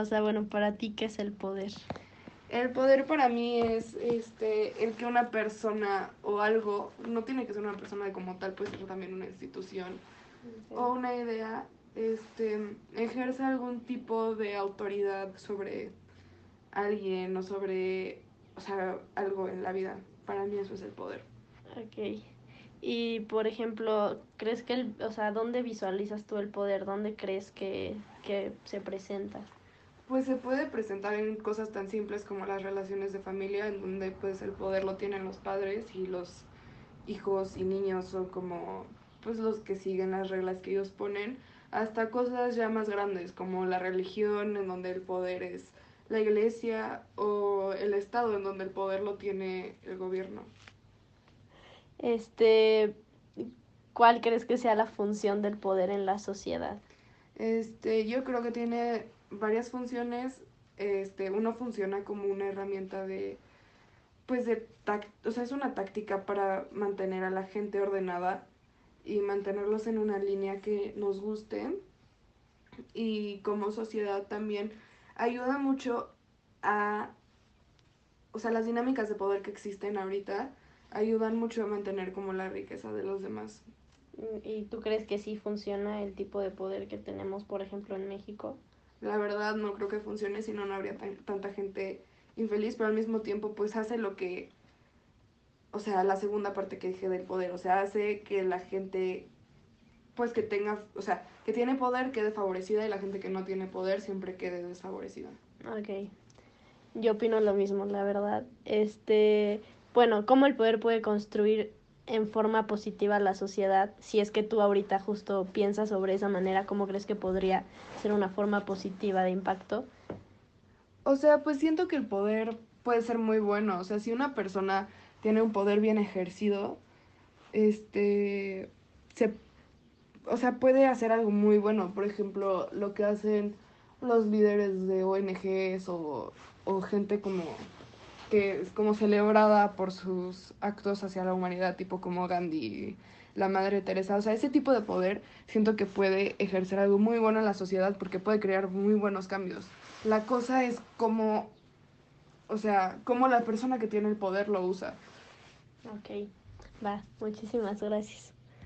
O sea, bueno, para ti, ¿qué es el poder? El poder para mí es este el que una persona o algo, no tiene que ser una persona como tal, puede ser también una institución o una idea, este ejerce algún tipo de autoridad sobre alguien o sobre, o sea, algo en la vida. Para mí eso es el poder. Ok. Y por ejemplo, ¿crees que el, o sea, dónde visualizas tú el poder? ¿Dónde crees que, que se presenta? Pues se puede presentar en cosas tan simples como las relaciones de familia, en donde pues el poder lo tienen los padres y los hijos y niños son como pues los que siguen las reglas que ellos ponen, hasta cosas ya más grandes como la religión, en donde el poder es la iglesia o el estado, en donde el poder lo tiene el gobierno. Este, ¿cuál crees que sea la función del poder en la sociedad? Este, yo creo que tiene varias funciones. Este, uno funciona como una herramienta de, pues de, o sea, es una táctica para mantener a la gente ordenada y mantenerlos en una línea que nos guste. Y como sociedad también ayuda mucho a, o sea, las dinámicas de poder que existen ahorita ayudan mucho a mantener como la riqueza de los demás. ¿Y tú crees que sí funciona el tipo de poder que tenemos, por ejemplo, en México? La verdad no creo que funcione, si no, no habría tanta gente infeliz, pero al mismo tiempo pues hace lo que, o sea, la segunda parte que dije del poder, o sea, hace que la gente pues que tenga, o sea, que tiene poder quede favorecida y la gente que no tiene poder siempre quede desfavorecida. Ok. Yo opino lo mismo, la verdad. Este, bueno, cómo el poder puede construir en forma positiva la sociedad, si es que tú ahorita justo piensas sobre esa manera, ¿cómo crees que podría ser una forma positiva de impacto? O sea, pues siento que el poder puede ser muy bueno, o sea, si una persona tiene un poder bien ejercido, este, se, o sea, puede hacer algo muy bueno, por ejemplo, lo que hacen los líderes de ONGs o, o gente como que es como celebrada por sus actos hacia la humanidad, tipo como Gandhi, la Madre Teresa. O sea, ese tipo de poder siento que puede ejercer algo muy bueno en la sociedad porque puede crear muy buenos cambios. La cosa es cómo, o sea, cómo la persona que tiene el poder lo usa. Ok, va, muchísimas gracias.